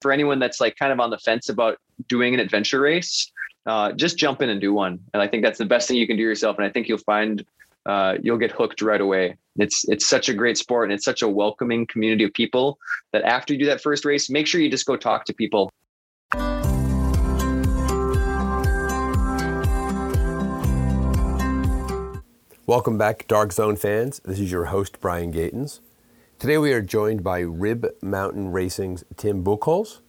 for anyone that's like kind of on the fence about doing an adventure race, uh, just jump in and do one. And I think that's the best thing you can do yourself. And I think you'll find uh, you'll get hooked right away. It's it's such a great sport and it's such a welcoming community of people that after you do that first race, make sure you just go talk to people. Welcome back, Dark Zone fans. This is your host, Brian Gatens. Today we are joined by Rib Mountain Racing's Tim Buchholz.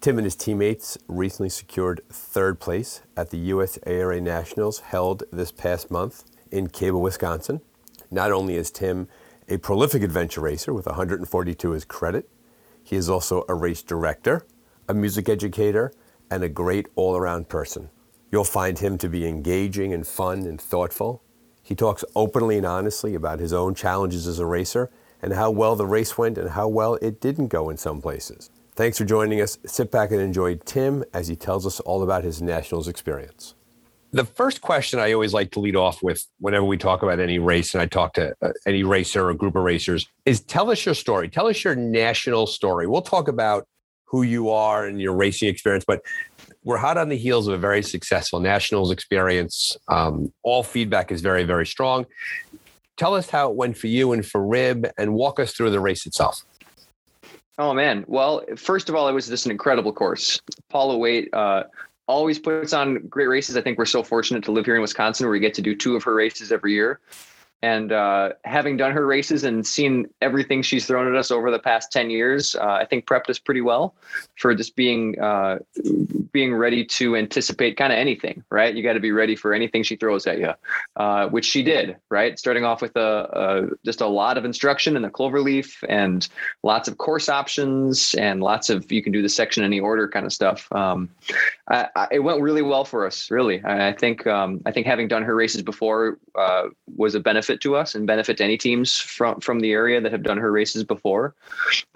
Tim and his teammates recently secured third place at the USARA Nationals held this past month in Cable, Wisconsin. Not only is Tim a prolific adventure racer with 142 as credit, he is also a race director, a music educator, and a great all around person. You'll find him to be engaging and fun and thoughtful. He talks openly and honestly about his own challenges as a racer and how well the race went and how well it didn't go in some places. Thanks for joining us. Sit back and enjoy Tim as he tells us all about his Nationals experience. The first question I always like to lead off with whenever we talk about any race and I talk to uh, any racer or group of racers is tell us your story. Tell us your national story. We'll talk about who you are and your racing experience, but we're hot on the heels of a very successful nationals experience. Um, all feedback is very, very strong. Tell us how it went for you and for Rib, and walk us through the race itself. Oh man! Well, first of all, it was just an incredible course. Paula Wait uh, always puts on great races. I think we're so fortunate to live here in Wisconsin, where we get to do two of her races every year. And uh, having done her races and seen everything she's thrown at us over the past 10 years, uh, I think prepped us pretty well for just being uh, being ready to anticipate kind of anything, right? You got to be ready for anything she throws at you, uh, which she did, right? Starting off with a, a, just a lot of instruction in the cloverleaf and lots of course options and lots of you can do the section any order kind of stuff. Um, I, I, it went really well for us, really. I, I think um, I think having done her races before uh, was a benefit benefit to us and benefit to any teams from from the area that have done her races before.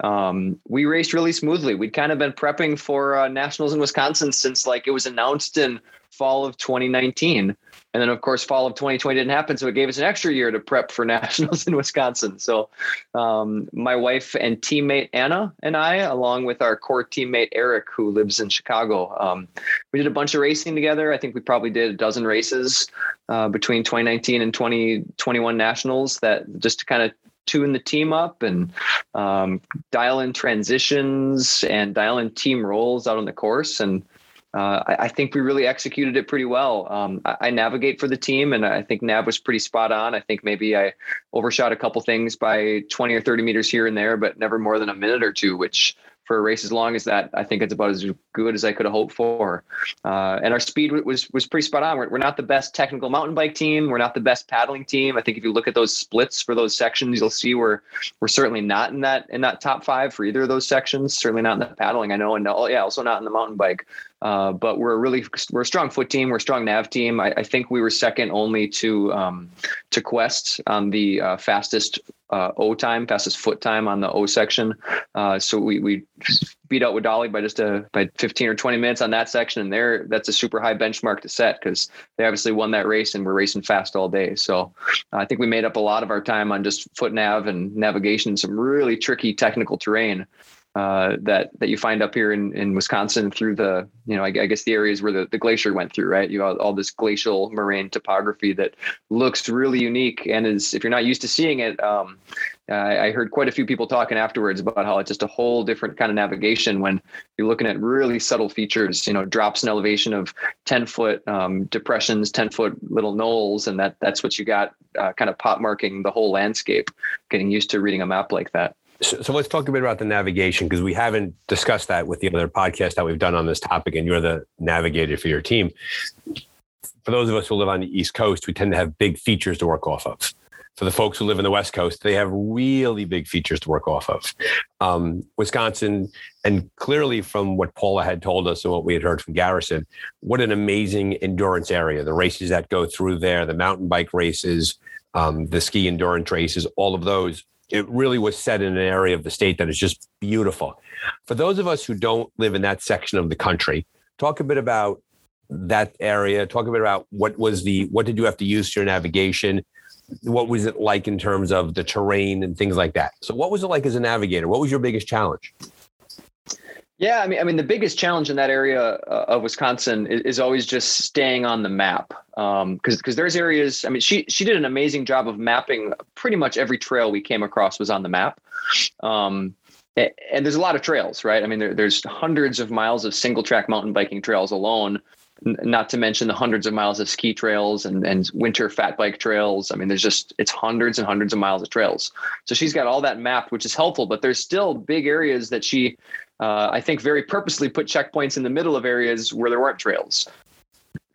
Um, we raced really smoothly. We'd kind of been prepping for uh, nationals in Wisconsin since like it was announced in fall of 2019. And then, of course, fall of 2020 didn't happen. So it gave us an extra year to prep for nationals in Wisconsin. So um, my wife and teammate Anna and I, along with our core teammate Eric, who lives in Chicago, um, we did a bunch of racing together. I think we probably did a dozen races uh, between 2019 and 2021 nationals that just to kind of tune the team up and um, dial in transitions and dial in team roles out on the course. And uh, I, I, think we really executed it pretty well. Um, I, I, navigate for the team, and I think Nav was pretty spot on. I think maybe I overshot a couple things by 20 or 30 meters here and there, but never more than a minute or two, which for a race as long as that, I think it's about as good as I could have hoped for. Uh, and our speed was was pretty spot on. We're, we're not the best technical mountain bike team. We're not the best paddling team. I think if you look at those splits for those sections, you'll see we're we're certainly not in that in that top five for either of those sections. Certainly not in the paddling. I know, and oh, yeah, also not in the mountain bike. Uh, but we're a really we're a strong foot team. We're a strong nav team. I, I think we were second only to um, to Quest on the uh, fastest uh, O time, fastest foot time on the O section. Uh, so we we beat out WEDALI by just a by 15 or 20 minutes on that section, and there that's a super high benchmark to set because they obviously won that race and we're racing fast all day. So I think we made up a lot of our time on just foot nav and navigation, some really tricky technical terrain uh, that that you find up here in, in Wisconsin through the you know I, I guess the areas where the, the glacier went through right? You have all this glacial moraine topography that looks really unique and is if you're not used to seeing it um, I heard quite a few people talking afterwards about how it's just a whole different kind of navigation when you're looking at really subtle features you know drops in elevation of 10 foot um, depressions 10 foot little knolls and that that's what you got uh, kind of pop marking the whole landscape getting used to reading a map like that so, so, let's talk a bit about the navigation because we haven't discussed that with the other podcast that we've done on this topic, and you're the navigator for your team. For those of us who live on the East Coast, we tend to have big features to work off of. For the folks who live in the West Coast, they have really big features to work off of. Um, Wisconsin, and clearly from what Paula had told us and what we had heard from Garrison, what an amazing endurance area. The races that go through there, the mountain bike races, um, the ski endurance races, all of those it really was set in an area of the state that is just beautiful. For those of us who don't live in that section of the country, talk a bit about that area. Talk a bit about what was the what did you have to use for your navigation? What was it like in terms of the terrain and things like that? So, what was it like as a navigator? What was your biggest challenge? Yeah, I mean, I mean, the biggest challenge in that area uh, of Wisconsin is, is, always just staying on the map, because um, because there's areas. I mean, she she did an amazing job of mapping pretty much every trail we came across was on the map. Um, and there's a lot of trails, right? I mean, there, there's hundreds of miles of single track mountain biking trails alone, not to mention the hundreds of miles of ski trails and, and winter fat bike trails. I mean, there's just, it's hundreds and hundreds of miles of trails. So she's got all that mapped, which is helpful, but there's still big areas that she, uh, I think, very purposely put checkpoints in the middle of areas where there weren't trails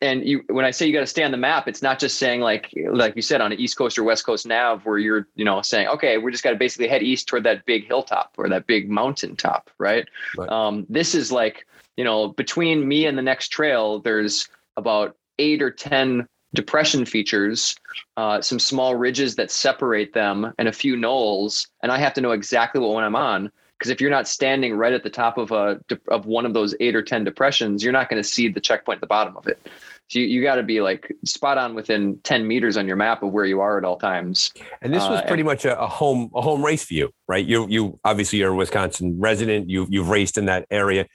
and you when I say you got to stay on the map, it's not just saying like like you said on an East Coast or West Coast nav where you're you know saying okay we're just got to basically head east toward that big hilltop or that big mountain top, right? right. Um, this is like you know between me and the next trail, there's about eight or ten depression features, uh, some small ridges that separate them, and a few knolls, and I have to know exactly what one I'm on because if you're not standing right at the top of a of one of those eight or ten depressions, you're not going to see the checkpoint at the bottom of it. So you, you got to be like spot on within 10 meters on your map of where you are at all times. And this was uh, pretty and, much a, a, home a home race for you, right? You you obviously you're a Wisconsin resident. You you've raced in that area.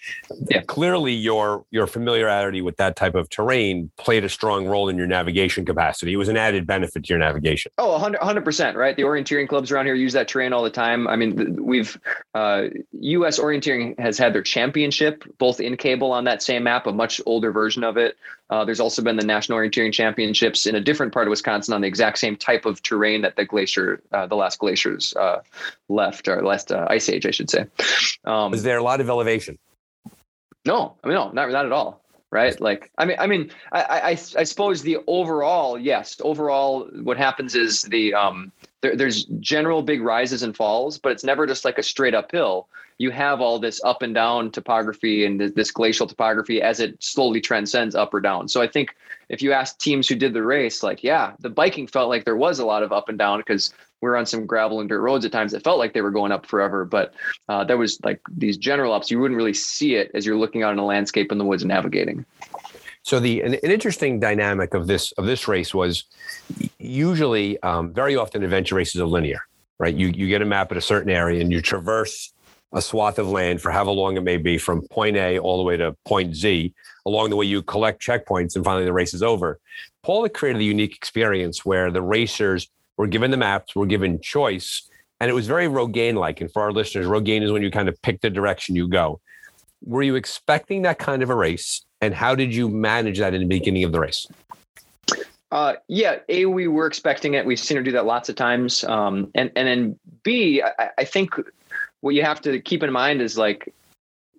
Yeah. Clearly your your familiarity with that type of terrain played a strong role in your navigation capacity. It was an added benefit to your navigation. Oh, 100 percent, right? The orienteering clubs around here use that terrain all the time. I mean, we've uh, U.S. orienteering has had their championship both in cable on that same map, a much older version of it. Uh, there's also been the National Orienteering Championships in a different part of Wisconsin on the exact same type of terrain that the glacier, uh, the last glaciers uh, left, or last uh, ice age, I should say. Um, Was there a lot of elevation? No, I mean, no, not not at all. Right? Like, I mean, I mean, I, I, I suppose the overall, yes, overall, what happens is the um, there, there's general big rises and falls, but it's never just like a straight uphill you have all this up and down topography and this glacial topography as it slowly transcends up or down. So I think if you ask teams who did the race, like, yeah, the biking felt like there was a lot of up and down because we are on some gravel and dirt roads at times. It felt like they were going up forever, but uh, there was like these general ups. You wouldn't really see it as you're looking out in a landscape in the woods and navigating. So the an, an, interesting dynamic of this of this race was usually um, very often adventure races are linear, right? You you get a map at a certain area and you traverse a swath of land for however long it may be from point A all the way to point Z. Along the way, you collect checkpoints and finally the race is over. Paul had created a unique experience where the racers were given the maps, were given choice, and it was very Rogaine like. And for our listeners, Rogaine is when you kind of pick the direction you go. Were you expecting that kind of a race? And how did you manage that in the beginning of the race? Uh, yeah, A, we were expecting it. We've seen her do that lots of times. Um, and, and then B, I, I think what you have to keep in mind is like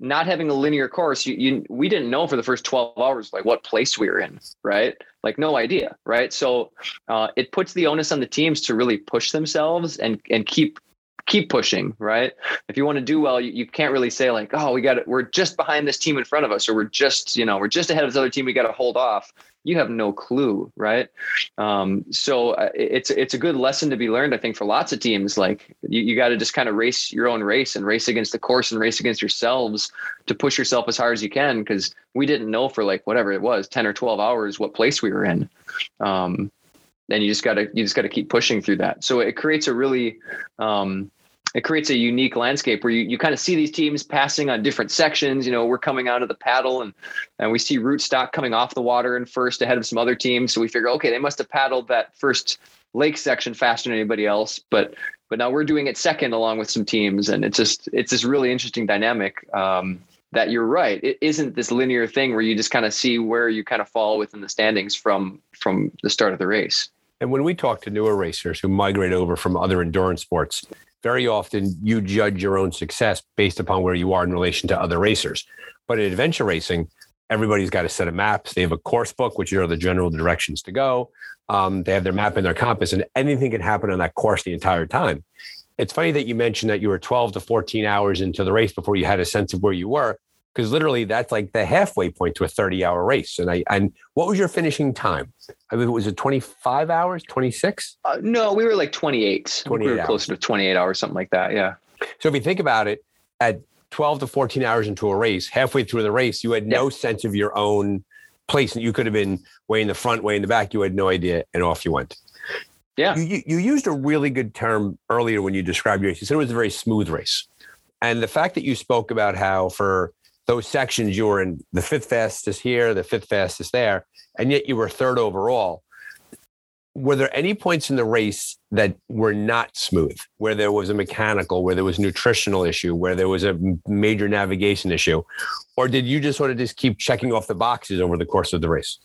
not having a linear course you, you we didn't know for the first 12 hours like what place we were in right like no idea right so uh, it puts the onus on the teams to really push themselves and and keep keep pushing right if you want to do well you, you can't really say like oh we got it we're just behind this team in front of us or we're just you know we're just ahead of this other team we got to hold off you have no clue, right? Um, so uh, it's it's a good lesson to be learned, I think, for lots of teams. Like you, you got to just kind of race your own race and race against the course and race against yourselves to push yourself as hard as you can. Because we didn't know for like whatever it was, ten or twelve hours, what place we were in. Um, and you just got to you just got to keep pushing through that. So it creates a really um, it creates a unique landscape where you, you kind of see these teams passing on different sections. You know, we're coming out of the paddle and and we see rootstock coming off the water and first ahead of some other teams. So we figure, okay, they must have paddled that first lake section faster than anybody else. But but now we're doing it second along with some teams, and it's just it's this really interesting dynamic. Um, that you're right. It isn't this linear thing where you just kind of see where you kind of fall within the standings from from the start of the race. And when we talk to newer racers who migrate over from other endurance sports, very often you judge your own success based upon where you are in relation to other racers. But in adventure racing, everybody's got a set of maps. They have a course book, which are the general directions to go. Um, they have their map and their compass, and anything can happen on that course the entire time. It's funny that you mentioned that you were 12 to 14 hours into the race before you had a sense of where you were because literally that's like the halfway point to a 30 hour race. And I and what was your finishing time? I mean, it was it 25 hours, 26? Uh, no, we were like 28. 28 we were hours. closer to 28 hours, something like that. Yeah. So if you think about it, at 12 to 14 hours into a race, halfway through the race, you had no sense of your own place. You could have been way in the front, way in the back. You had no idea, and off you went. Yeah. You, you used a really good term earlier when you described your race. You said it was a very smooth race. And the fact that you spoke about how for those sections you were in the fifth fastest here, the fifth fastest there, and yet you were third overall. Were there any points in the race that were not smooth, where there was a mechanical, where there was nutritional issue, where there was a major navigation issue, or did you just sort of just keep checking off the boxes over the course of the race?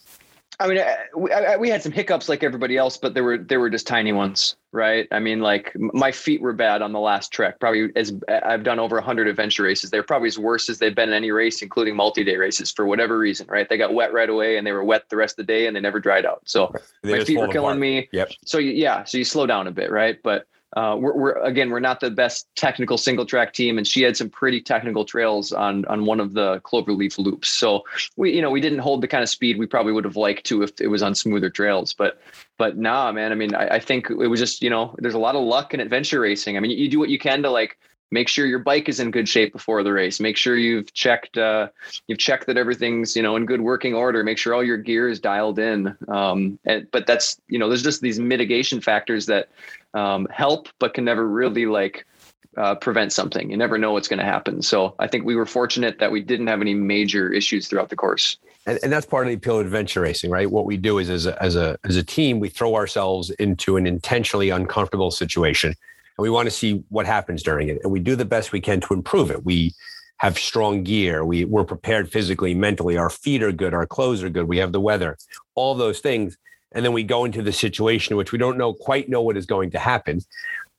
I mean, uh, we, we had some hiccups like everybody else, but there were there were just tiny ones, right? I mean, like my feet were bad on the last trek. Probably as uh, I've done over hundred adventure races, they're probably as worse as they've been in any race, including multi-day races, for whatever reason, right? They got wet right away, and they were wet the rest of the day, and they never dried out. So my feet were killing apart. me. Yep. So yeah, so you slow down a bit, right? But uh, we're, we're, again we're not the best technical single track team and she had some pretty technical trails on on one of the cloverleaf loops. So we you know we didn't hold the kind of speed we probably would have liked to if it was on smoother trails. But but nah man i mean I, I think it was just you know there's a lot of luck in adventure racing. I mean you do what you can to like make sure your bike is in good shape before the race. Make sure you've checked uh, you've checked that everything's you know in good working order. Make sure all your gear is dialed in. Um, and, but that's you know there's just these mitigation factors that um, help but can never really like uh, prevent something. You never know what's going to happen. So i think we were fortunate that we didn't have any major issues throughout the course. And, and that's part of the appeal of adventure racing right? What we do is as a, as a as a team we throw ourselves into an intentionally uncomfortable situation and we want to see what happens during it. And we do the best we can to improve it. We have strong gear. We, we're prepared physically, mentally. Our feet are good. Our clothes are good. We have the weather, all those things. And then we go into the situation in which we don't know quite know what is going to happen.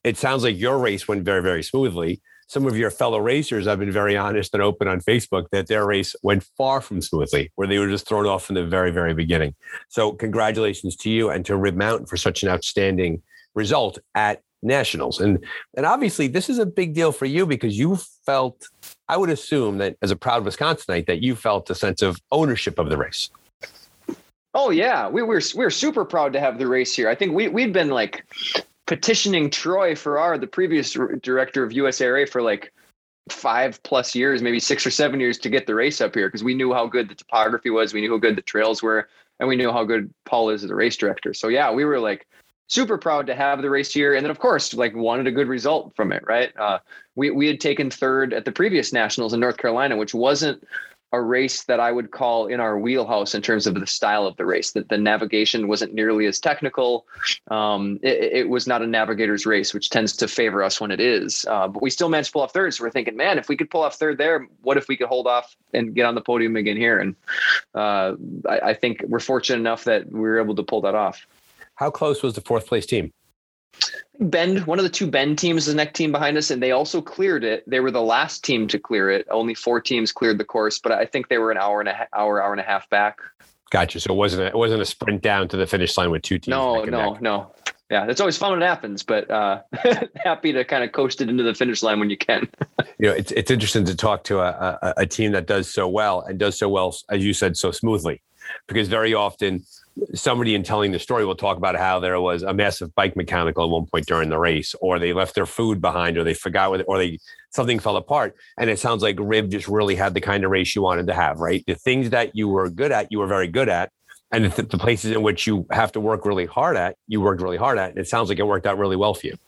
It sounds like your race went very, very smoothly. Some of your fellow racers I've been very honest and open on Facebook that their race went far from smoothly, where they were just thrown off from the very, very beginning. So, congratulations to you and to Rib Mountain for such an outstanding result at nationals. And and obviously this is a big deal for you because you felt i would assume that as a proud wisconsinite that you felt a sense of ownership of the race. Oh yeah. We were we were super proud to have the race here. I think we we'd been like petitioning troy farrar the previous director of usara for like five plus years maybe six or seven years to get the race up here because we knew how good the topography was we knew how good the trails were and we knew how good paul is as a race director. So yeah we were like super proud to have the race here. And then, of course, like wanted a good result from it, right? Uh, we, we had taken third at the previous nationals in North Carolina, which wasn't a race that I would call in our wheelhouse in terms of the style of the race. That the navigation wasn't nearly as technical. Um, it, it, was not a navigator's race, which tends to favor us when it is. Uh, but we still managed to pull off third. So we're thinking, man, if we could pull off third there, what if we could hold off and get on the podium again here? And uh, I, I think we're fortunate enough that we were able to pull that off. How close was the fourth place team? Bend, one of the two Bend teams, is the next team behind us, and they also cleared it. They were the last team to clear it. Only four teams cleared the course, but I think they were an hour and a half, hour, hour and a half back. Gotcha. So it wasn't a, it wasn't a sprint down to the finish line with two teams. No, no, no. Yeah, it's always fun when it happens, but uh, happy to kind of coast it into the finish line when you can. you know, it's it's interesting to talk to a, a, a team that does so well and does so well, as you said, so smoothly, because very often somebody in telling the story will talk about how there was a massive bike mechanical at one point during the race, or they left their food behind, or they forgot what, or they something fell apart. And it sounds like Rib just really had the kind of race you wanted to have, right? The things that you were good at, you were very good at. And the, the places in which you have to work really hard at, you worked really hard at. And it sounds like it worked out really well for you.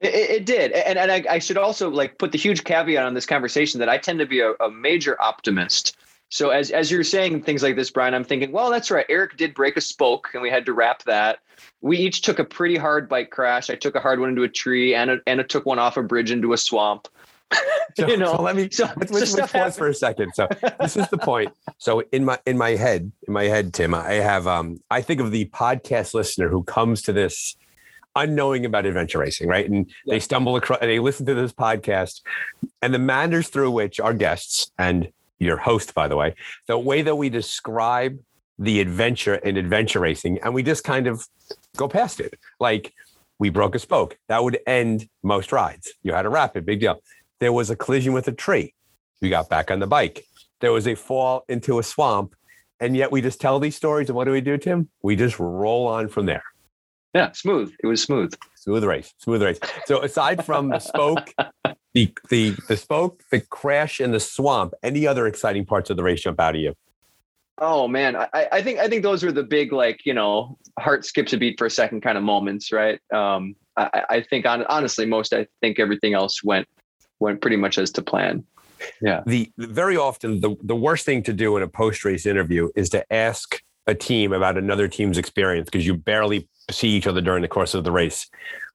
It, it, did, and and I, I, should also like put the huge caveat on this conversation that I tend to be a, a major optimist. So as as you're saying things like this, Brian, I'm thinking, well, that's right. Eric did break a spoke, and we had to wrap that. We each took a pretty hard bike crash. I took a hard one into a tree, and Anna took one off a bridge into a swamp. So, you know, so let me so, let's, let's, let's pause for a second. So this is the point. So in my in my head, in my head, Tim, I have um I think of the podcast listener who comes to this unknowing about adventure racing, right? And yeah. they stumble across, they listen to this podcast, and the manners through which our guests and your host, by the way, the way that we describe the adventure in adventure racing, and we just kind of go past it. Like we broke a spoke. That would end most rides. You had a rapid, big deal. There was a collision with a tree. You got back on the bike. There was a fall into a swamp. And yet we just tell these stories. And what do we do, Tim? We just roll on from there. Yeah, smooth. It was smooth. Smooth race. Smooth race. So aside from the spoke the the the spoke, the crash and the swamp. Any other exciting parts of the race jump out of you? Oh man, I, I think I think those were the big like you know heart skips a beat for a second kind of moments, right? Um, I, I think on, honestly, most I think everything else went went pretty much as to plan. Yeah. The very often the, the worst thing to do in a post race interview is to ask a team about another team's experience because you barely see each other during the course of the race.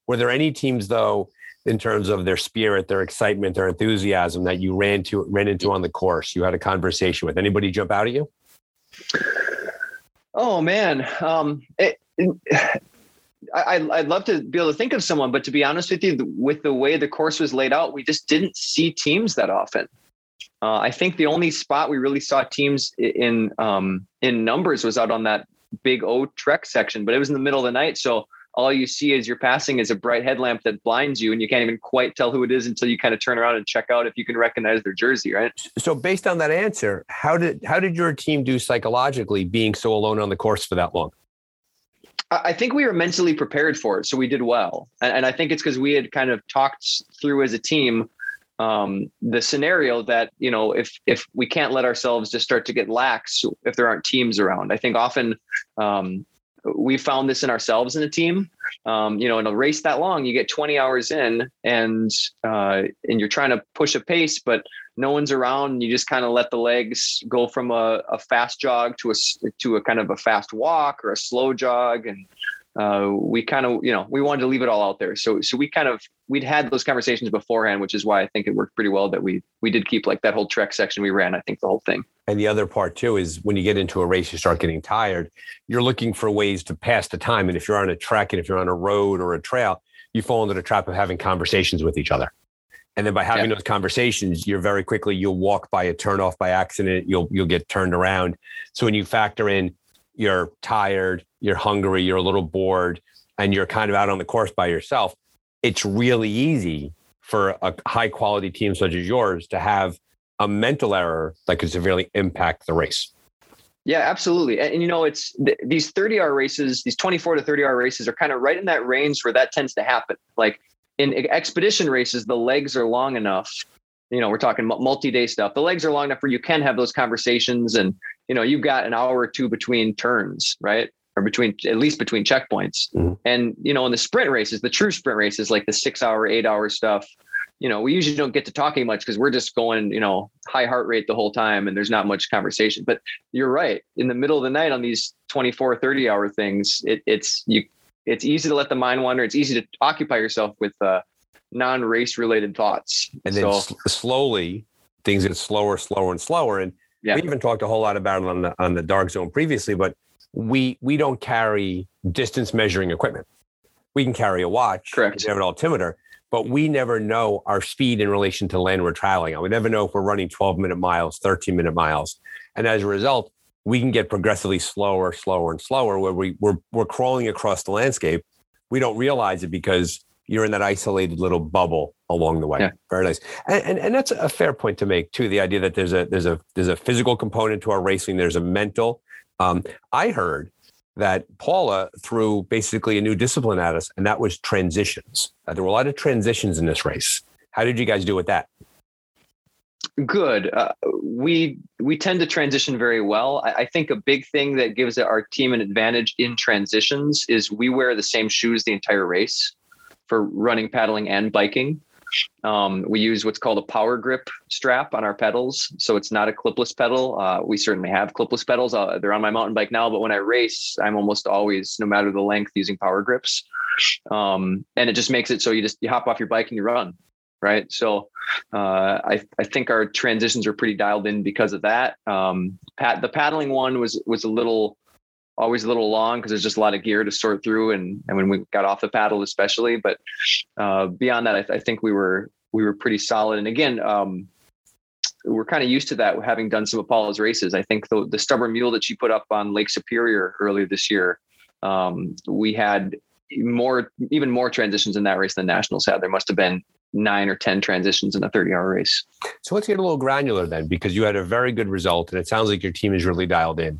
Were there any teams though, in terms of their spirit, their excitement, their enthusiasm that you ran to ran into on the course? You had a conversation with anybody jump out at you? Oh man, um, it, it, I, I'd love to be able to think of someone, but to be honest with you, with the way the course was laid out, we just didn't see teams that often. Uh, I think the only spot we really saw teams in um, in numbers was out on that big O trek section, but it was in the middle of the night, so all you see as you're passing is a bright headlamp that blinds you and you can't even quite tell who it is until you kind of turn around and check out if you can recognize their jersey right so based on that answer how did how did your team do psychologically being so alone on the course for that long I think we were mentally prepared for it, so we did well. And, I think it's because we had kind of talked through as a team um, the scenario that you know if if we can't let ourselves just start to get lax if there aren't teams around. I think often um, we found this in ourselves in a team. Um, you know, in a race that long, you get 20 hours in, and uh, and you're trying to push a pace, but no one's around. You just kind of let the legs go from a, a fast jog to a to a kind of a fast walk or a slow jog, and uh, we kind of, you know, we wanted to leave it all out there. So, so we kind of, we'd had those conversations beforehand, which is why I think it worked pretty well that we, we did keep like that whole trek section we ran, I think the whole thing. And the other part too is when you get into a race, you start getting tired. You're looking for ways to pass the time. And if you're on a trek and if you're on a road or a trail, you fall into the trap of having conversations with each other. And then by having yeah. those conversations, you're very quickly you'll walk by a turnoff by accident. You'll you'll get turned around. So when you factor in you're tired, you're hungry, you're a little bored, and you're kind of out on the course by yourself, it's really easy for a high quality team such as yours to have a mental error that could severely impact the race. Yeah, absolutely. And, and you know, it's th- these 30 hour races, these 24 to 30 hour races are kind of right in that range where that tends to happen. Like in expedition races, the legs are long enough. You know, we're talking multi day stuff. The legs are long enough where you can have those conversations and you know, you've got an hour or two between turns, right? Or between at least between checkpoints. Mm-hmm. And, you know, in the sprint races, the true sprint races, like the six hour, eight hour stuff, you know, we usually don't get to talking much because we're just going, you know, high heart rate the whole time and there's not much conversation. But you're right. In the middle of the night on these 24, 30 hour things, it, it's you it's easy to let the mind wander. It's easy to occupy yourself with uh, non-race related thoughts. And then so, slowly things get slower, slower, and slower. And yeah. We even talked a whole lot about it on the on the dark zone previously, but we we don't carry distance measuring equipment. We can carry a watch, correct? We have an altimeter, but we never know our speed in relation to land we're traveling on. We never know if we're running 12 minute miles, 13 minute miles, and as a result, we can get progressively slower, slower, and slower. Where we we're we're crawling across the landscape, we don't realize it because you're in that isolated little bubble along the way. Yeah. Very nice. And, and, and that's a fair point to make too. The idea that there's a there's a there's a physical component to our racing. There's a mental. Um, I heard that Paula threw basically a new discipline at us, and that was transitions. Uh, there were a lot of transitions in this race. How did you guys do with that? Good. Uh, we we tend to transition very well. I, I, think a big thing that gives our team an advantage in transitions is we wear the same shoes the entire race for running, paddling, and biking. Um, we use what's called a power grip strap on our pedals. So it's not a clipless pedal. Uh, we certainly have clipless pedals. Uh, they're on my mountain bike now, but when I race, I'm almost always, no matter the length, using power grips. Um, and it just makes it so you just you hop off your bike and you run. Right. So uh, I, I think our transitions are pretty dialed in because of that. Um, pat, the paddling one was was a little always a little long because there's just a lot of gear to sort through and, and when we got off the paddle especially but uh, beyond that I, th- I, think we were we were pretty solid and again um, we're kind of used to that having done some Apollo's races I think the, the stubborn mule that she put up on Lake Superior earlier this year um, we had more even more transitions in that race than nationals had there must have been nine or 10 transitions in a 30 hour race. So let's get a little granular then, because you had a very good result and it sounds like your team is really dialed in.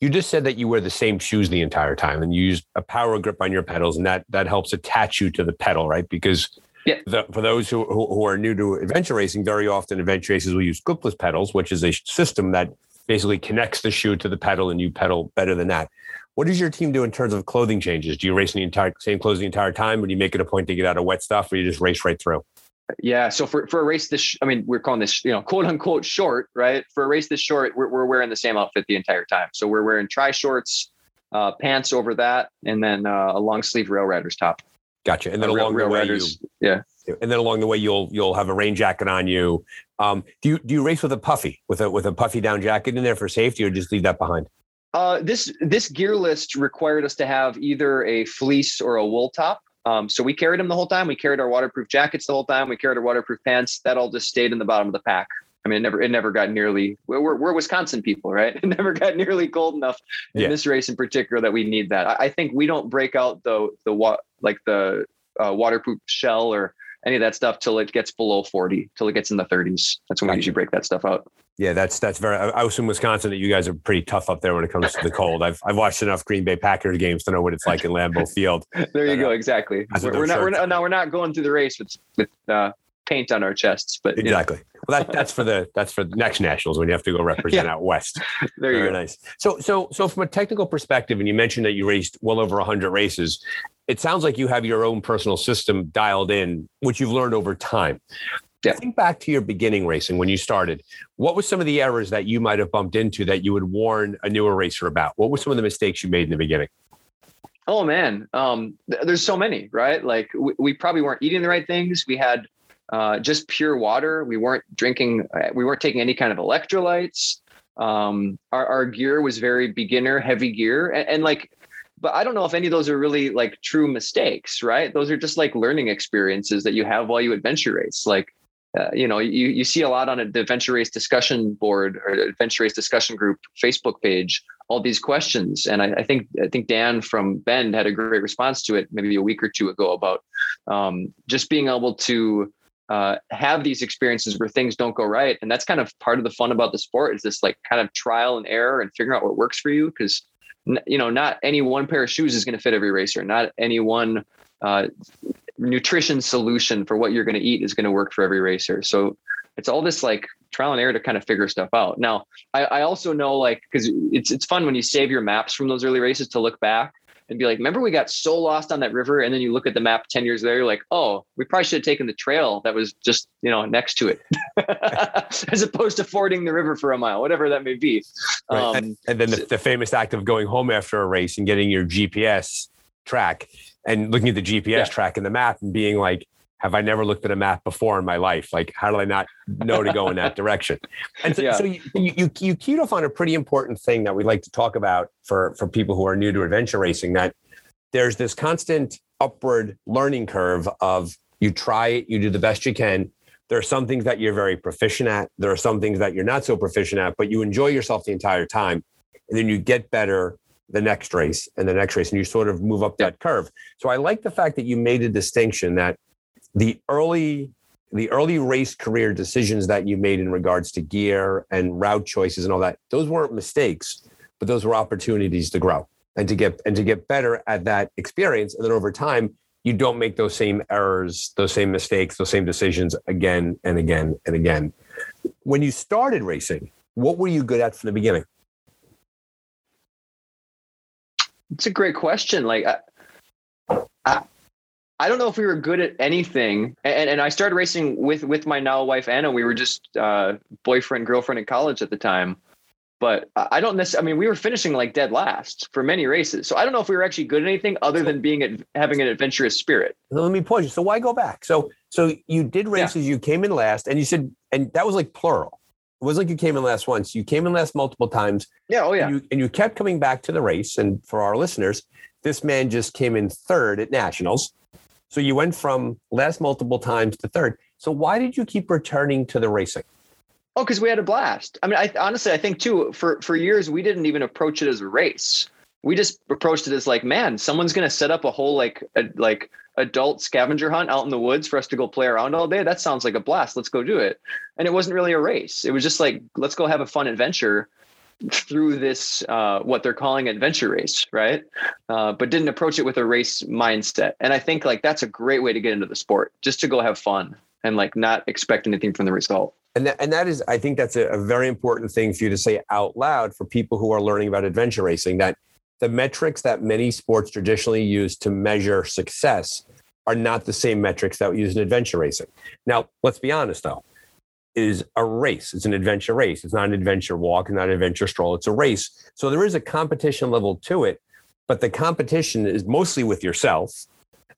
You just said that you wear the same shoes the entire time and you use a power grip on your pedals, and that that helps attach you to the pedal, right? Because yeah. The, for those who, who, who are new to adventure racing, very often adventure races will use clipless pedals, which is a system that basically connects the shoe to the pedal, and you pedal better than that. What does your team do in terms of clothing changes? Do you race in the entire same clothes the entire time, or do you make it a point to get out of wet stuff, or you just race right through? Yeah. So for, for a race this, I mean, we're calling this, you know, quote unquote short, right? For a race this short, we're, we're wearing the same outfit the entire time. So we're wearing tri shorts, uh, pants over that, and then uh, a long sleeve RailRiders top. Gotcha. And then along rail, the way, riders, you, yeah. And then along the way, you'll you'll have a rain jacket on you. Um, do you do you race with a puffy with a with a puffy down jacket in there for safety, or just leave that behind? Uh, this this gear list required us to have either a fleece or a wool top. Um, so we carried them the whole time. We carried our waterproof jackets the whole time. We carried our waterproof pants. That all just stayed in the bottom of the pack. I mean, it never it never got nearly. We're, we're Wisconsin people, right? It never got nearly cold enough in yeah. this race in particular that we need that. I, I think we don't break out the the what like the uh, waterproof shell or any of that stuff till it gets below 40, till it gets in the 30s. That's when gotcha. we usually break that stuff out. Yeah, that's that's very. I was in Wisconsin. That you guys are pretty tough up there when it comes to the cold. I've I've watched enough Green Bay Packers games to know what it's like in Lambeau Field. there you go. Exactly. We're, we're not. We're not. No, we're not going through the race with with uh, paint on our chests. But exactly. know. Well, that, that's for the that's for the next nationals when you have to go represent yeah. out west. There you Very go. Nice. So so so from a technical perspective, and you mentioned that you raced well over hundred races. It sounds like you have your own personal system dialed in, which you've learned over time. Yeah. Think back to your beginning racing when you started. What were some of the errors that you might have bumped into that you would warn a newer racer about? What were some of the mistakes you made in the beginning? Oh man, um, th- there's so many, right? Like we, we, probably weren't eating the right things. We had uh, just pure water. We weren't drinking. Uh, we weren't taking any kind of electrolytes. Um, our, our gear was very beginner heavy gear, and, and like but I don't know if any of those are really like true mistakes, right? Those are just like learning experiences that you have while you adventure race. Like uh, you know, you, you see a lot on a, the Adventure Race discussion board or Adventure Race discussion group Facebook page, all these questions. And I, I, think I think Dan from Bend had a great response to it maybe a week or two ago about um, just being able to uh, have these experiences where things don't go right. And that's kind of part of the fun about the sport is this like kind of trial and error and figuring out what works for you. Because you know, not any one pair of shoes is going to fit every racer. Not any one uh, nutrition solution for what you're going to eat is going to work for every racer. So it's all this like trial and error to kind of figure stuff out. Now, I, I also know like because it's it's fun when you save your maps from those early races to look back and be like, remember we got so lost on that river, and then you look at the map ten years later, you're like, oh, we probably should have taken the trail that was just you know next to it, as opposed to fording the river for a mile, whatever that may be. Right. Um, and, and, then the, the famous act of going home after a race and getting your GPS track and looking at the GPS yeah. track and the map and being like, have I never looked at a map before in my life? Like, how did I not know to go in that direction? And so, yeah. so you, you, you keyed off on a pretty important thing that we like to talk about for, for people who are new to adventure racing that there's this constant upward learning curve of you try it, you do the best you can. There are some things that you're very proficient at. There are some things that you're not so proficient at, but you enjoy yourself the entire time. And then you get better the next race and the next race, and you sort of move up that curve. So I like the fact that you made a distinction that the early the early race career decisions that you made in regards to gear and route choices and all that those weren't mistakes but those were opportunities to grow and to get and to get better at that experience. And then over time you don't make those same errors those same mistakes those same decisions again and again and again. When you started racing what were you good at from the beginning it's a great question. Like, I, I, I, don't know if we were good at anything. And, and I started racing with with my now wife Anna. We were just uh, boyfriend girlfriend in college at the time. But I don't necessarily. I mean, we were finishing like dead last for many races. So I don't know if we were actually good at anything other than being at, having an adventurous spirit. Let me pause you. So why go back? So so you did races. Yeah. You came in last, and you said, and that was like plural. It wasn't like you came in last once. You came in last multiple times. Yeah. Oh, yeah. And you, and you kept coming back to the race. And for our listeners, this man just came in third at nationals. So you went from last multiple times to third. So why did you keep returning to the racing? Oh, because we had a blast. I mean, I honestly, I think too, for for years we didn't even approach it as a race. We just approached it as like, man, someone's gonna set up a whole like a, like adult scavenger hunt out in the woods for us to go play around all day. That sounds like a blast. Let's go do it. And it wasn't really a race. It was just like, let's go have a fun adventure through this uh, what they're calling adventure race right uh, but didn't approach it with a race mindset and i think like that's a great way to get into the sport just to go have fun and like not expect anything from the result and that, and that is i think that's a, a very important thing for you to say out loud for people who are learning about adventure racing that the metrics that many sports traditionally use to measure success are not the same metrics that we use in adventure racing. Now, let's be honest though, is a race. It's an adventure race. It's not an adventure walk, it's not an adventure stroll. It's a race. So there is a competition level to it, but the competition is mostly with yourself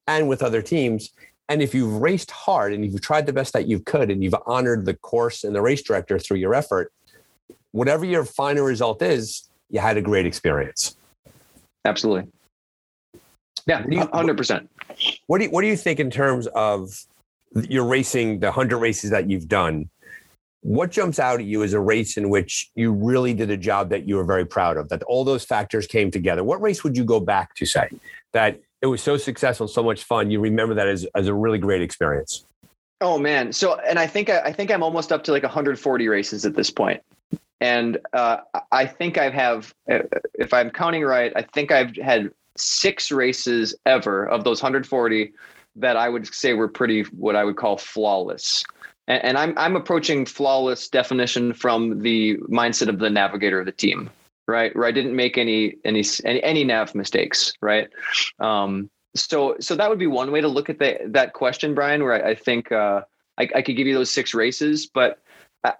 and with other teams. And if you've raced hard and you've tried the best that you could and you've honored the course and the race director through your effort, whatever your final result is, you had a great experience. Absolutely. Yeah, hundred percent. What do you, what do you think in terms of your racing, the hundred races that you've done? What jumps out at you is a race in which you really did a job that you were very proud of? That all those factors came together. What race would you go back to say that it was so successful, so much fun? You remember that as, as a really great experience. Oh man! So, and I think I think I'm almost up to like 140 races at this point and uh, I think I have, if I'm counting right, I think I've had six races ever of those 140 that I would say were pretty what I would call flawless. And, and I'm I'm approaching flawless definition from the mindset of the navigator of the team, right? Where I didn't make any any any, any nav mistakes, right? Um, so so that would be one way to look at the, that question, Brian. Where I, I think uh, I, I could give you those six races, but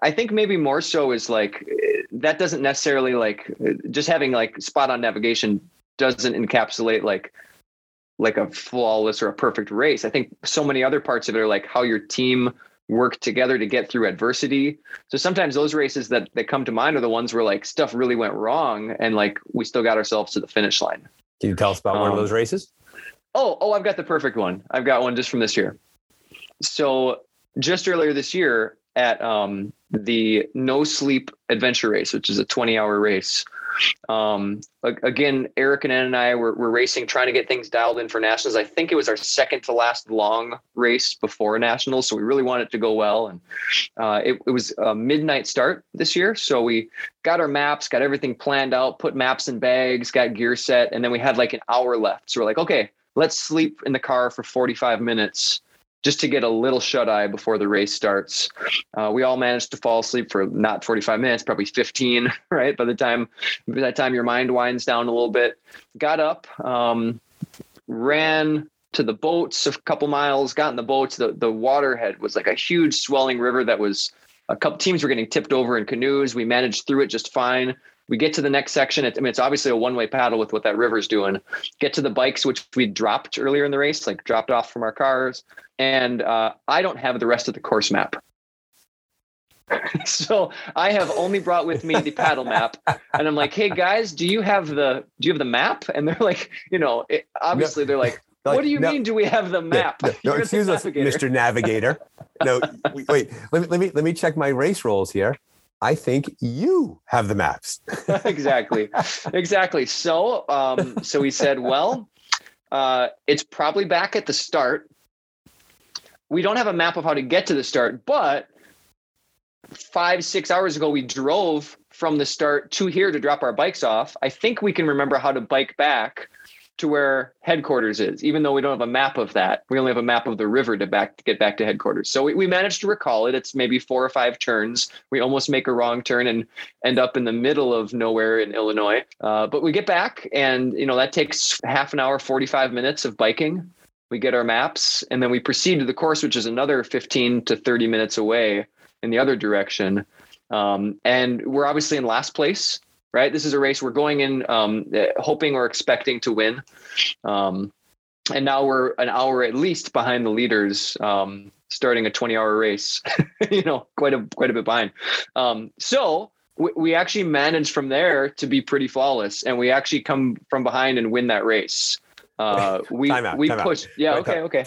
I think maybe more so is like that doesn't necessarily like just having like spot on navigation doesn't encapsulate like like a flawless or a perfect race. I think so many other parts of it are like how your team worked together to get through adversity. So sometimes those races that that come to mind are the ones where like stuff really went wrong and like we still got ourselves to the finish line. Can you tell us about um, one of um, those races? Oh, oh, I've got the perfect one. I've got one just from this year. So just earlier this year at um, the No Sleep Adventure Race, which is a 20 hour race. Um, again, Eric and Ann and I were, were racing, trying to get things dialed in for nationals. I think it was our second to last long race before nationals, so we really wanted it to go well. And uh, it, it, was a midnight start this year, so we got our maps, got everything planned out, put maps in bags, got gear set, and then we had like an hour left. So we're like, okay, let's sleep in the car for 45 minutes just to get a little shut eye before the race starts. Uh, we all managed to fall asleep for not 45 minutes, probably 15, right? By the time, by that time your mind winds down a little bit, got up, um, ran to the boats a couple miles, got in the boats. The, the waterhead was like a huge swelling river that was a couple teams were getting tipped over in canoes. We managed through it just fine. We get to the next section. It, I mean, it's obviously a one way paddle with what that river's doing. Get to the bikes, which we dropped earlier in the race, like dropped off from our cars. And uh, I don't have the rest of the course map. so I have only brought with me the paddle map, and I'm like, "Hey guys, do you have the do you have the map?" And they're like, "You know, it, obviously no, they're like, like, what do you no, mean? Do we have the map? No, no excuse us, Mr. Navigator. No, wait. Let me let me let me check my race rolls here. I think you have the maps. exactly. Exactly. So, um, so we said, well, uh, it's probably back at the start. We don't have a map of how to get to the start, but five, six hours ago, we drove from the start to here to drop our bikes off. I think we can remember how to bike back to where headquarters is, even though we don't have a map of that. We only have a map of the river to back to get back to headquarters. So we, we managed to recall it. It's maybe four or five turns. We almost make a wrong turn and end up in the middle of nowhere in Illinois. Uh, but we get back, and you know that takes half an hour, forty five minutes of biking. We get our maps, and then we proceed to the course, which is another fifteen to thirty minutes away in the other direction. Um, and we're obviously in last place right? This is a race we're going in um, hoping or expecting to win. Um, and now we're an hour at least behind the leaders, um, starting a 20 hour race, you know, quite a, quite a bit behind. Um, so we, we actually managed from there to be pretty flawless and we actually come from behind and win that race. Uh, we, out, we pushed. Out. Yeah. okay. Okay.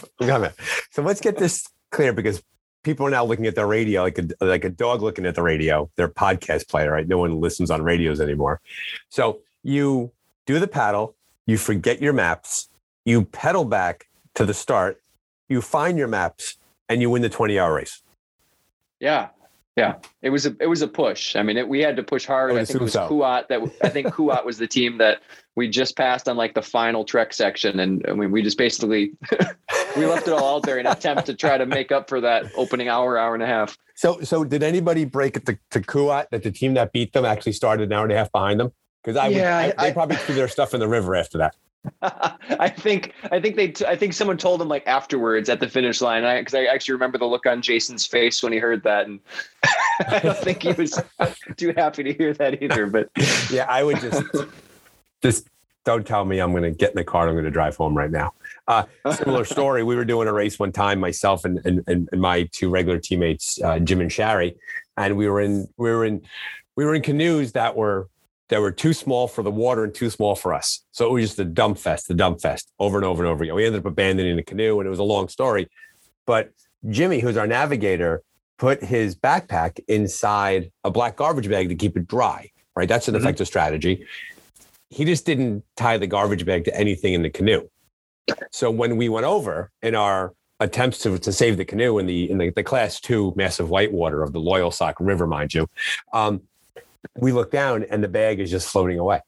So let's get this clear because people are now looking at the radio like a like a dog looking at the radio. Their podcast player, right? No one listens on radios anymore. So you do the paddle, you forget your maps, you pedal back to the start, you find your maps, and you win the 20 hour race. Yeah. Yeah, it was a it was a push. I mean, it, we had to push hard. Oh, I, I think it was so. Kuat that I think Kuat was the team that we just passed on like the final trek section, and I mean, we just basically we left it all out there in an attempt to try to make up for that opening hour, hour and a half. So, so did anybody break it to, to Kuat that the team that beat them actually started an hour and a half behind them? Because I, yeah, would, I, I, they probably threw their stuff in the river after that. I think I think they t- I think someone told him like afterwards at the finish line because I, I, actually remember the look on Jason's face when he heard that and I don't think he was too happy to hear that either but yeah I would just just don't tell me I'm going to get in the car I'm going to drive home right now uh, similar story we were doing a race one time myself and and, and my two regular teammates uh, Jim and Shari and we were in we were in we were in canoes that were that were too small for the water and too small for us. So it was just a dump fest, the dump fest over and over and over again. We ended up abandoning the canoe and it was a long story. But Jimmy, who's our navigator, put his backpack inside a black garbage bag to keep it dry, right? That's an mm-hmm. effective strategy. He just didn't tie the garbage bag to anything in the canoe. So when we went over in our attempts to, to save the canoe in the in the, the class two massive whitewater of the Loyalsock River, mind you, um, we look down and the bag is just floating away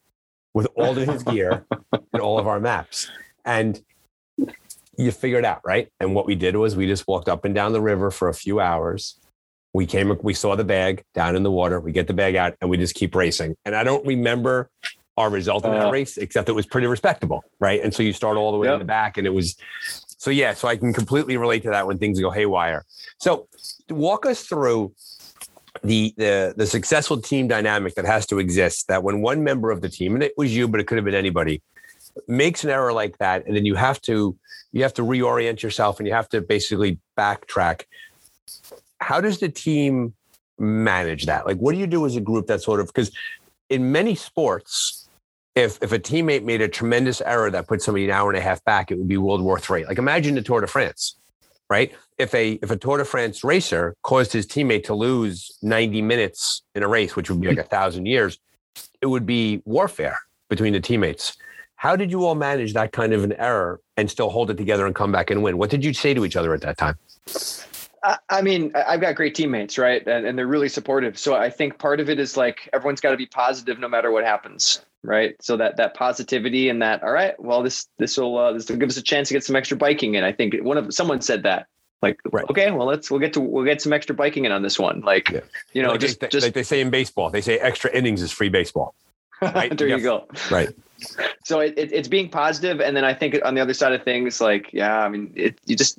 with all of his gear and all of our maps. And you figure it out, right? And what we did was we just walked up and down the river for a few hours. We came, we saw the bag down in the water. We get the bag out and we just keep racing. And I don't remember our result in that uh, race, except it was pretty respectable, right? And so you start all the way yep. in the back, and it was so yeah. So I can completely relate to that when things go haywire. So walk us through the the the successful team dynamic that has to exist that when one member of the team and it was you but it could have been anybody makes an error like that and then you have to you have to reorient yourself and you have to basically backtrack how does the team manage that like what do you do as a group that sort of because in many sports if if a teammate made a tremendous error that put somebody an hour and a half back it would be world war three like imagine the tour de france right? If a if a Tour de France racer caused his teammate to lose 90 minutes in a race, which would be like a thousand years, it would be warfare between the teammates. How did you all manage that kind of an error and still hold it together and come back and win? What did you say to each other at that time? I mean, I've got great teammates, right? And, and they're really supportive. So I think part of it is like everyone's got to be positive no matter what happens, right? So that that positivity and that, all right, well, this this will uh, this will give us a chance to get some extra biking in. I think one of someone said that, like, right. okay, well, let's we'll get to we'll get some extra biking in on this one. Like, yeah. you know, like just they, just like they say in baseball, they say extra innings is free baseball. Right? there you, you go. Right so it, it, it's being positive and then i think on the other side of things like yeah i mean it, you just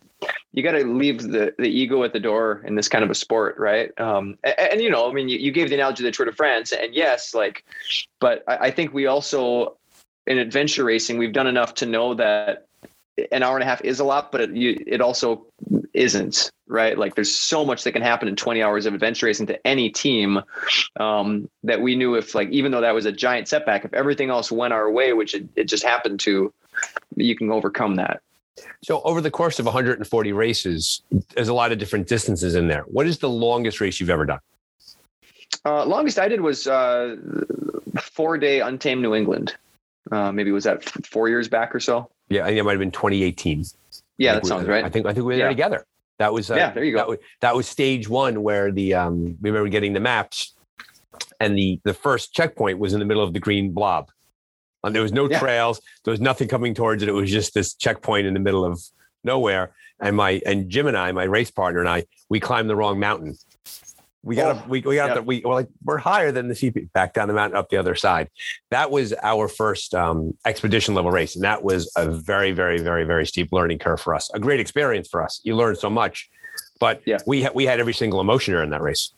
you got to leave the, the ego at the door in this kind of a sport right um, and, and, you know i mean you, you, gave the analogy of the tour de france and yes like but I, I think we also in adventure racing we've done enough to know that an hour and a half is a lot, but it, you, it also isn't right. Like there's so much that can happen in 20 hours of adventure racing to any team um, that we knew if like, even though that was a giant setback, if everything else went our way, which it, it just happened to, you can overcome that. So over the course of 140 races, there's a lot of different distances in there. What is the longest race you've ever done? Uh, longest I did was uh, four day Untamed New England. Uh, maybe was that four years back or so? Yeah, I think it might have been 2018. Yeah, that sounds right. I think I think we were yeah. there together. That was uh, yeah. There you go. That was, that was stage one where the um, we remember getting the maps, and the the first checkpoint was in the middle of the green blob, there was no yeah. trails. There was nothing coming towards it. It was just this checkpoint in the middle of nowhere. And my and Jim and I, my race partner and I, we climbed the wrong mountain we got oh, we, we got yeah. the, we we're like we're higher than the CP back down the mountain up the other side. That was our first um, expedition level race, and that was a very very very very steep learning curve for us. A great experience for us. You learned so much, but yeah. we ha- we had every single emotion during that race.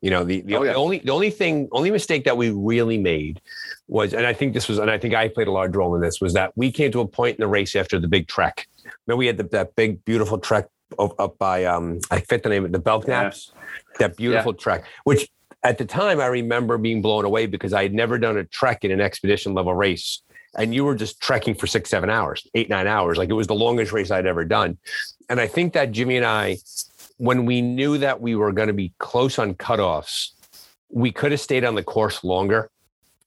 You know, the the, oh, yeah. the only the only thing only mistake that we really made was, and I think this was, and I think I played a large role in this, was that we came to a point in the race after the big trek. Then we had the, that big beautiful trek up, up by um, I fit the name of the Belknaps. Yeah that beautiful yeah. trek, which at the time I remember being blown away because I had never done a trek in an expedition level race. And you were just trekking for six, seven hours, eight, nine hours. Like it was the longest race I'd ever done. And I think that Jimmy and I, when we knew that we were going to be close on cutoffs, we could have stayed on the course longer.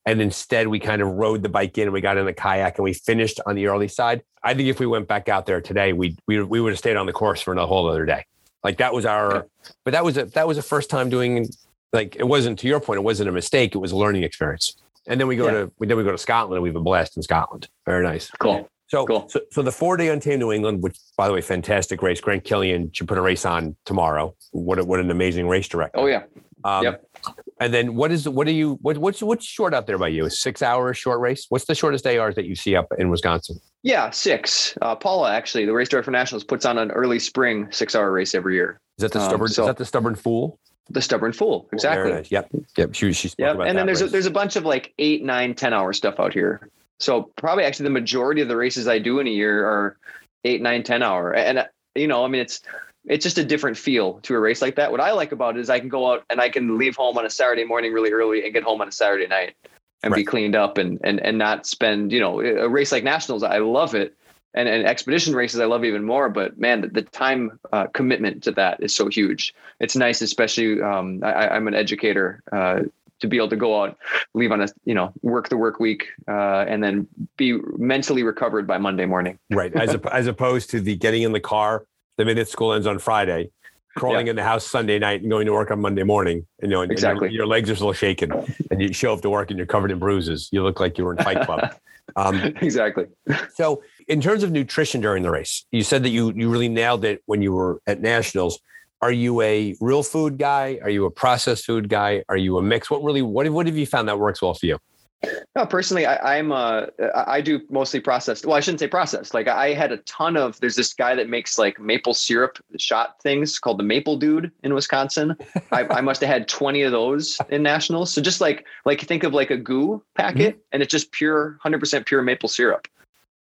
And instead, we kind of rode the bike in and we got in the kayak and we finished on the early side. I think if we went back out there today, we we, we would have stayed on the course for a whole other day. Like that was our, but that was a that was a first time doing. Like it wasn't to your point, it wasn't a mistake. It was a learning experience. And then we go yeah. to then we go to Scotland and we have a blast in Scotland. Very nice. Cool. So, cool. so, so the four day Untamed New England, which by the way, fantastic race. Grant Killian should put a race on tomorrow. What a, what an amazing race director. Oh yeah. Um, yep. And then what is what are you what, what's what's short out there by you? A six hour short race? What's the shortest ARs that you see up in Wisconsin? Yeah, six. Uh, Paula actually, the race director for nationals, puts on an early spring six hour race every year. Is that the Um, stubborn? so- is that the stubborn fool? The stubborn fool, exactly. Yep. Yep. She she about and then there's a, there's a bunch of like eight, nine, ten hour stuff out here. So probably actually the majority of the races I do in a year are eight, nine, ten hour. And uh, you know, I mean, it's it's just a different feel to a race like that. What I like about it is I can go out and I can leave home on a Saturday morning really early and get home on a Saturday night and be cleaned up and and and not spend you know a race like nationals. I love it. And, and expedition races I love even more, but man, the, the time uh, commitment to that is so huge. It's nice, especially um, I, I'm an educator, uh, to be able to go out, leave on a you know work the work week, uh, and then be mentally recovered by Monday morning. right. As op- as opposed to the getting in the car the minute school ends on Friday, crawling in the house Sunday night and going to work on Monday morning. You know, and, and your- Exactly. your, legs are still shaking, and you show up to work and you're covered in bruises. You look like you were in Fight Club. Um, exactly. So, in terms of nutrition during the race, you said that you you really nailed it when you were at nationals. Are you a real food guy? Are you a processed food guy? Are you a mix? What really what what have you found that works well for you? No, personally, I, I'm uh, I I do mostly processed. Well, I shouldn't say processed. Like I had a ton of. There's this guy that makes like maple syrup shot things called the Maple Dude in Wisconsin. I, I must have had 20 of those in nationals. So just like like think of like a goo packet, and it's just pure, 100% pure maple syrup.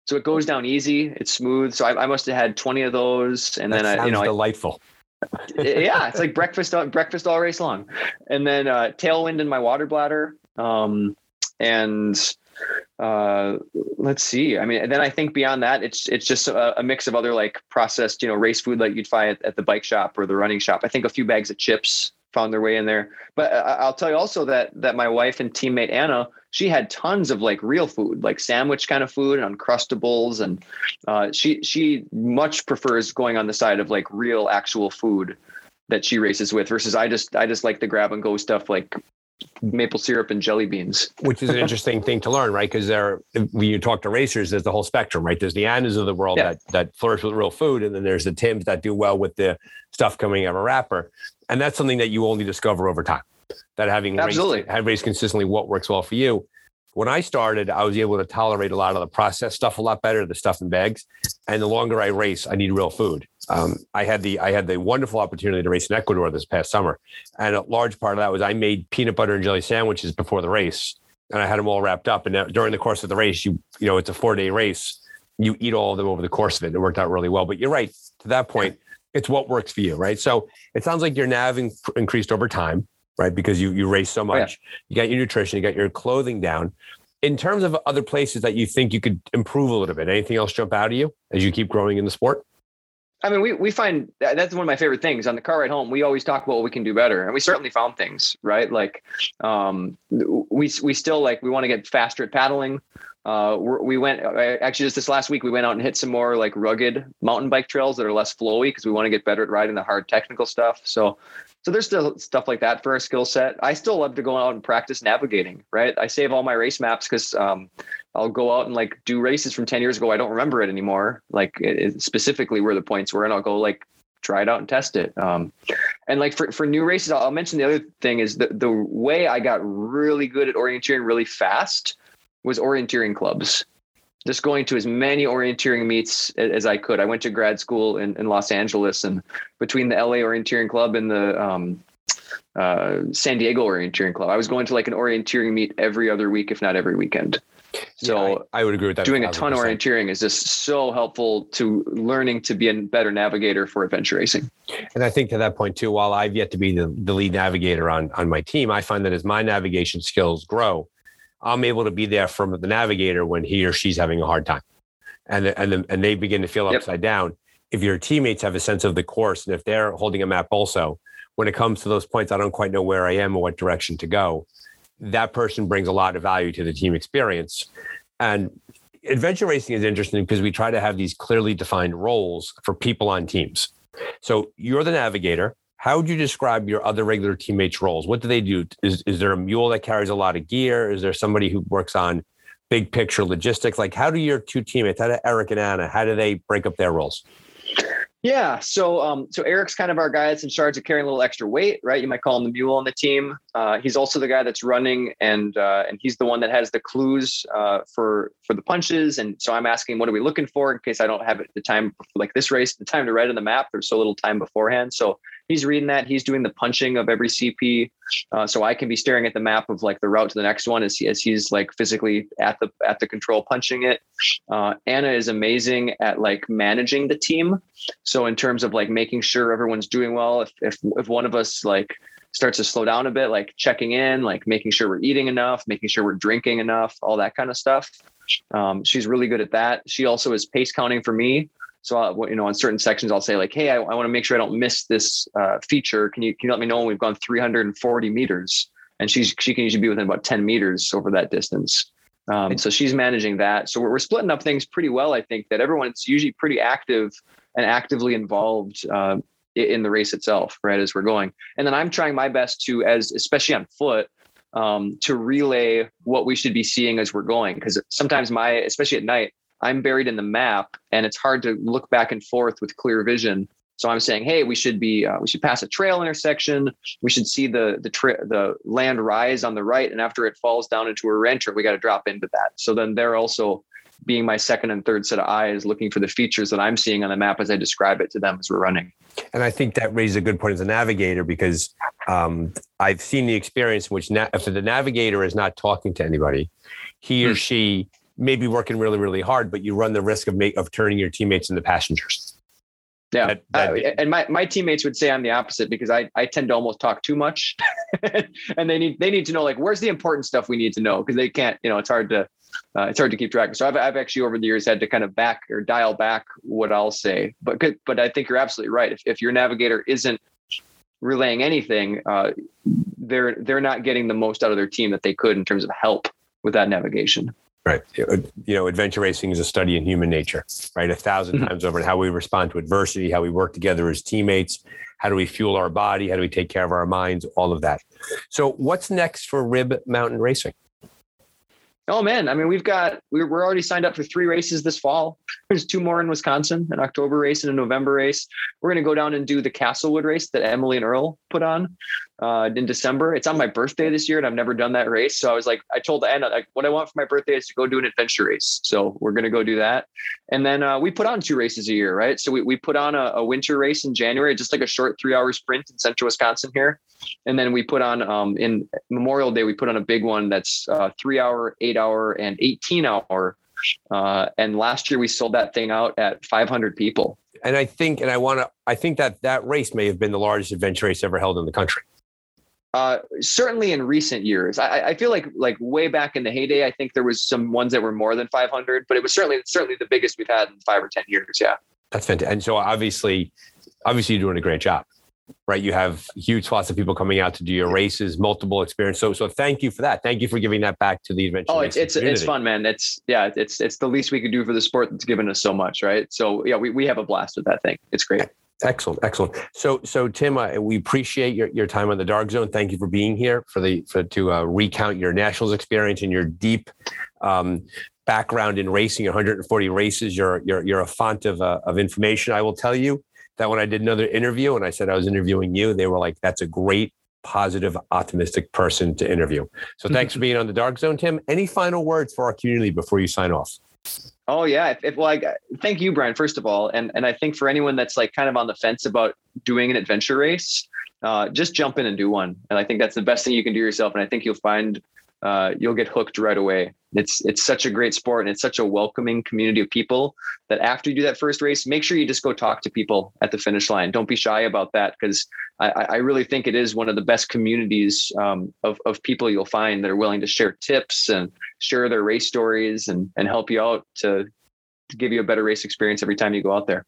So it goes down easy. It's smooth. So I, I must have had 20 of those, and That then I, you know, I, delightful. yeah, it's like breakfast breakfast all race long, and then uh, tailwind in my water bladder, um, and uh, let's see. I mean, and then I think beyond that, it's it's just a, a mix of other like processed, you know, race food like you'd find at, at the bike shop or the running shop. I think a few bags of chips found their way in there. But I'll tell you also that that my wife and teammate Anna, she had tons of like real food, like sandwich kind of food and uncrustables, and uh, she she much prefers going on the side of like real actual food that she races with versus I just I just like the grab and go stuff like maple syrup and jelly beans. Which is an interesting thing to learn, right? Because there, when you talk to racers, there's the whole spectrum, right? There's the Annas of the world Yeah. that that flourish with real food, and then there's the Tims that do well with the stuff coming out of a wrapper, and that's something that you only discover over time. That having Absolutely. raced, have raced consistently, what works well for you. When I started, I was able to tolerate a lot of the processed stuff a lot better, the stuff in bags. And the longer I race, I need real food. Um, I had the I had the wonderful opportunity to race in Ecuador this past summer, and a large part of that was I made peanut butter and jelly sandwiches before the race, and I had them all wrapped up. And now, during the course of the race, you you know it's a four day race, you eat all of them over the course of it. It worked out really well. But you're right to that point, it's what works for you, right? So it sounds like your nav in- increased over time, right? Because you you race so yeah. much, you got your nutrition, you got your clothing down. In terms of other places that you think you could improve a little bit, anything else jump out of you as you keep growing in the sport? I mean, we, we find that- that's one of my favorite things on the car ride home. We always talk about what we can do better, and we certainly found things, right? Like, um, we we still like we want to get faster at paddling. Uh, we went uh, actually just this last week. We went out and hit some more like rugged mountain bike trails that are less flowy because we want to get better at riding the hard technical stuff. So, so there's still stuff like that for our skill set. I still love to go out and practice navigating. Right, I save all my race maps because um, I'll go out and like do races from 10 years ago. I don't remember it anymore. Like it, it- specifically where the points were, and I'll go like try it out and test it. Um, and like for, for new races, I'll, I'll mention the other thing is the, the way I got really good at orienteering really fast was orienteering clubs. Just going to as many orienteering meets as I could. I went to grad school in, in Los Angeles and between the LA orienteering club and the, um, uh, San Diego orienteering club, I was going to like an orienteering meet every other week, if not every weekend. So Yeah, I, I would agree with that. doing a ton of orienteering is just so helpful to learning to be a better navigator for adventure racing. And I think to that point too, while I've yet to be the, the lead navigator on, on my team, I find that as my navigation skills grow, I'm able to be there from the navigator when he or she's having a hard time. And, and, then- and they begin to feel Yep. upside down. If your teammates have a sense of the course and if they're holding a map also, when it comes to those points, I don't quite know where I am or what direction to go. That person brings a lot of value to the team experience. And adventure racing is interesting because we try to have these clearly defined roles for people on teams. So you're the navigator. How would you describe your other regular teammates' roles? What do they do? Is, is there a mule that carries a lot of gear? Is there somebody who works on big picture logistics? Like, how do your two teammates, how do Eric and Anna, how do they break up their roles? Yeah. So, um, so Eric's kind of our guy that's in charge of carrying a little extra weight, right? You might call him the mule on the team. Uh, he's also the guy that's running, and uh, and he's the one that has the clues uh, for for the punches. And so I'm asking, what are we looking for in case I don't have it the time like this race, the time to write on the map. There's so little time beforehand. So he's reading that. He's doing the punching of every CP, uh, so I can be staring at the map of like the route to the next one as, he, as he's like physically at the at the control punching it. Uh, Anna is amazing at like managing the team. So in terms of like making sure everyone's doing well, if if if one of us like starts to slow down a bit, like checking in, like making sure we're eating enough, making sure we're drinking enough, all that kind of stuff. Um, she's really good at that. She also is pace counting for me. So, I'll, you know, on certain sections, I'll say like, "Hey, I, I want to make sure I don't miss this uh, feature. Can you can you let me know when we've gone 340 meters?" And she's she can usually be within about 10 meters over that distance. Um, so she's managing that. So we're, we're splitting up things pretty well. I think that everyone's usually pretty active and actively involved uh, in the race itself, right? As we're going, and then I'm trying my best to, as especially on foot, um, to relay what we should be seeing as we're going. Because sometimes my, especially at night, I'm buried in the map and it's hard to look back and forth with clear vision. So I'm saying, hey, we should be uh, we should pass a trail intersection. We should see the the tra- the land rise on the right, and after it falls down into a reentrant, we got to drop into that. So then they're also being my second and third set of eyes, looking for the features that I'm seeing on the map as I describe it to them as we're running. And I think that raises a good point as a navigator because um, I've seen the experience in which na- if the navigator is not talking to anybody, he or hmm. she maybe working really, really hard, but you run the risk of make, of turning your teammates into passengers. Yeah, that, that, uh, and my, my teammates would say I'm the opposite because I, I tend to almost talk too much, and they need they need to know like where's the important stuff we need to know because they can't you know it's hard to uh, it's hard to keep track. So I've I've actually over the years had to kind of back or dial back what I'll say, but but I think you're absolutely right. If if your navigator isn't relaying anything, uh, they're they're not getting the most out of their team that they could in terms of help with that navigation. Right. You know, adventure racing is a study in human nature, right? A 1000 mm-hmm. times over and how we respond to adversity, how we work together as teammates, how do we fuel our body, how do we take care of our minds, all of that. So, what's next for Rib Mountain Racing? Oh man, I mean, we've got we're we're already signed up for three races this fall. There's two more in Wisconsin, an October race and a November race. We're going to go down and do the Castlewood race that Emily and Earl put on uh, in December. It's on my birthday this year, and I've never done that race. So I was like, I told Anna, like, what I want for my birthday is to go do an adventure race. So we're to go do that. And then uh, we put on two races a year, right? So we, we put on a, a winter race in January, just like a short three hour sprint in central Wisconsin here. And then we put on um, in Memorial Day, we put on a big one that's uh, three hour, eight hour, and 18 hour. Uh, and last year we sold that thing out at 500 people. And I think, and I want to, I think that that race may have been the largest adventure race ever held in the country. Uh, certainly in recent years, I, I, feel like like way back in the heyday, I think there was some ones that were more than 500, but it was certainly certainly the biggest we've had in five or 10 years. Yeah, that's fantastic. And so obviously, obviously, you're doing a great job right? You have huge swaths of people coming out to do your races, multiple experience. So, so thank you for that. Thank you for giving that back to the adventure. Oh, it's it's, it's fun, man. It's yeah, it's it's the least we could do for the sport that's given us so much, right? So yeah, we, we have a blast with that thing. It's great. Excellent, excellent. So, so Tim, uh, we appreciate your, your time on the Dark Zone. Thank you for being here for the for to uh, recount your nationals experience and your deep um, background in racing. 140 races. You're you're you're a font of uh, of information. I will tell you that when I did another interview and I said I was interviewing you, they were like, "That's a great." Positive, optimistic person to interview. So, thanks for being on the Dark Zone, Tim. Any final words for our community before you sign off? Oh yeah. If, if well, I, thank you, Brian. First of all, and and I think for anyone that's like kind of on the fence about doing an adventure race, uh, just jump in and do one. And I think that's the best thing you can do yourself. And I think you'll find uh, you'll get hooked right away. It's it's such a great sport and it's such a welcoming community of people that after you do that first race, make sure you just go talk to people at the finish line. Don't be shy about that because I, I really think it is one of the best communities um, of of people you'll find that are willing to share tips and share their race stories and and help you out to to give you a better race experience every time you go out there.